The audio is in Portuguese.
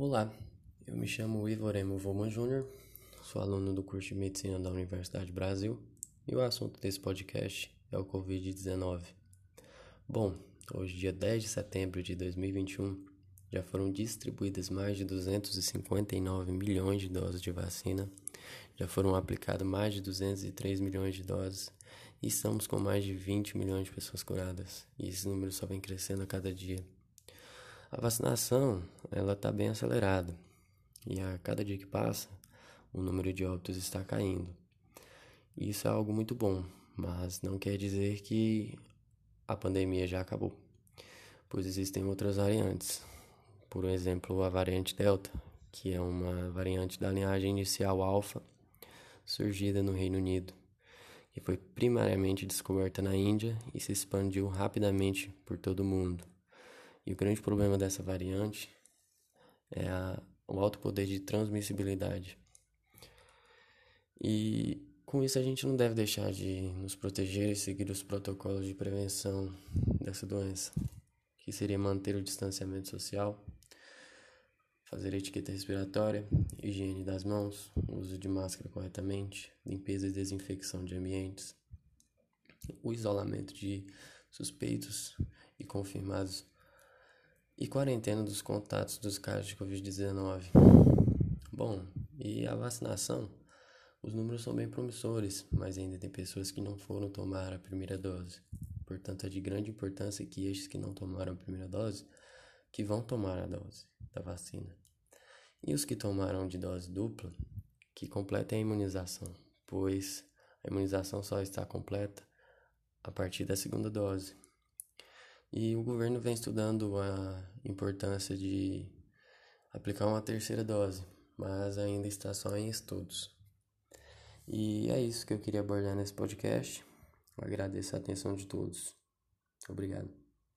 Olá, eu me chamo Ivoremo Voma Júnior, sou aluno do curso de Medicina da Universidade Brasil e o assunto desse podcast é o Covid-19. Bom, hoje, dia 10 de setembro de 2021, já foram distribuídas mais de 259 milhões de doses de vacina, já foram aplicadas mais de 203 milhões de doses e estamos com mais de 20 milhões de pessoas curadas, e esse número só vem crescendo a cada dia. A vacinação, ela está bem acelerada e a cada dia que passa, o número de óbitos está caindo. Isso é algo muito bom, mas não quer dizer que a pandemia já acabou, pois existem outras variantes. Por exemplo, a variante Delta, que é uma variante da linhagem inicial alfa, surgida no Reino Unido, que foi primariamente descoberta na Índia e se expandiu rapidamente por todo o mundo. E o grande problema dessa variante é a, o alto poder de transmissibilidade. E com isso a gente não deve deixar de nos proteger e seguir os protocolos de prevenção dessa doença, que seria manter o distanciamento social, fazer etiqueta respiratória, higiene das mãos, uso de máscara corretamente, limpeza e desinfecção de ambientes, o isolamento de suspeitos e confirmados e quarentena dos contatos dos casos de Covid-19. Bom, e a vacinação? Os números são bem promissores, mas ainda tem pessoas que não foram tomar a primeira dose. Portanto, é de grande importância que estes que não tomaram a primeira dose, que vão tomar a dose da vacina. E os que tomaram de dose dupla, que completem a imunização, pois a imunização só está completa a partir da segunda dose. E o governo vem estudando a importância de aplicar uma terceira dose, mas ainda está só em estudos. E é isso que eu queria abordar nesse podcast. Agradeço a atenção de todos. Obrigado.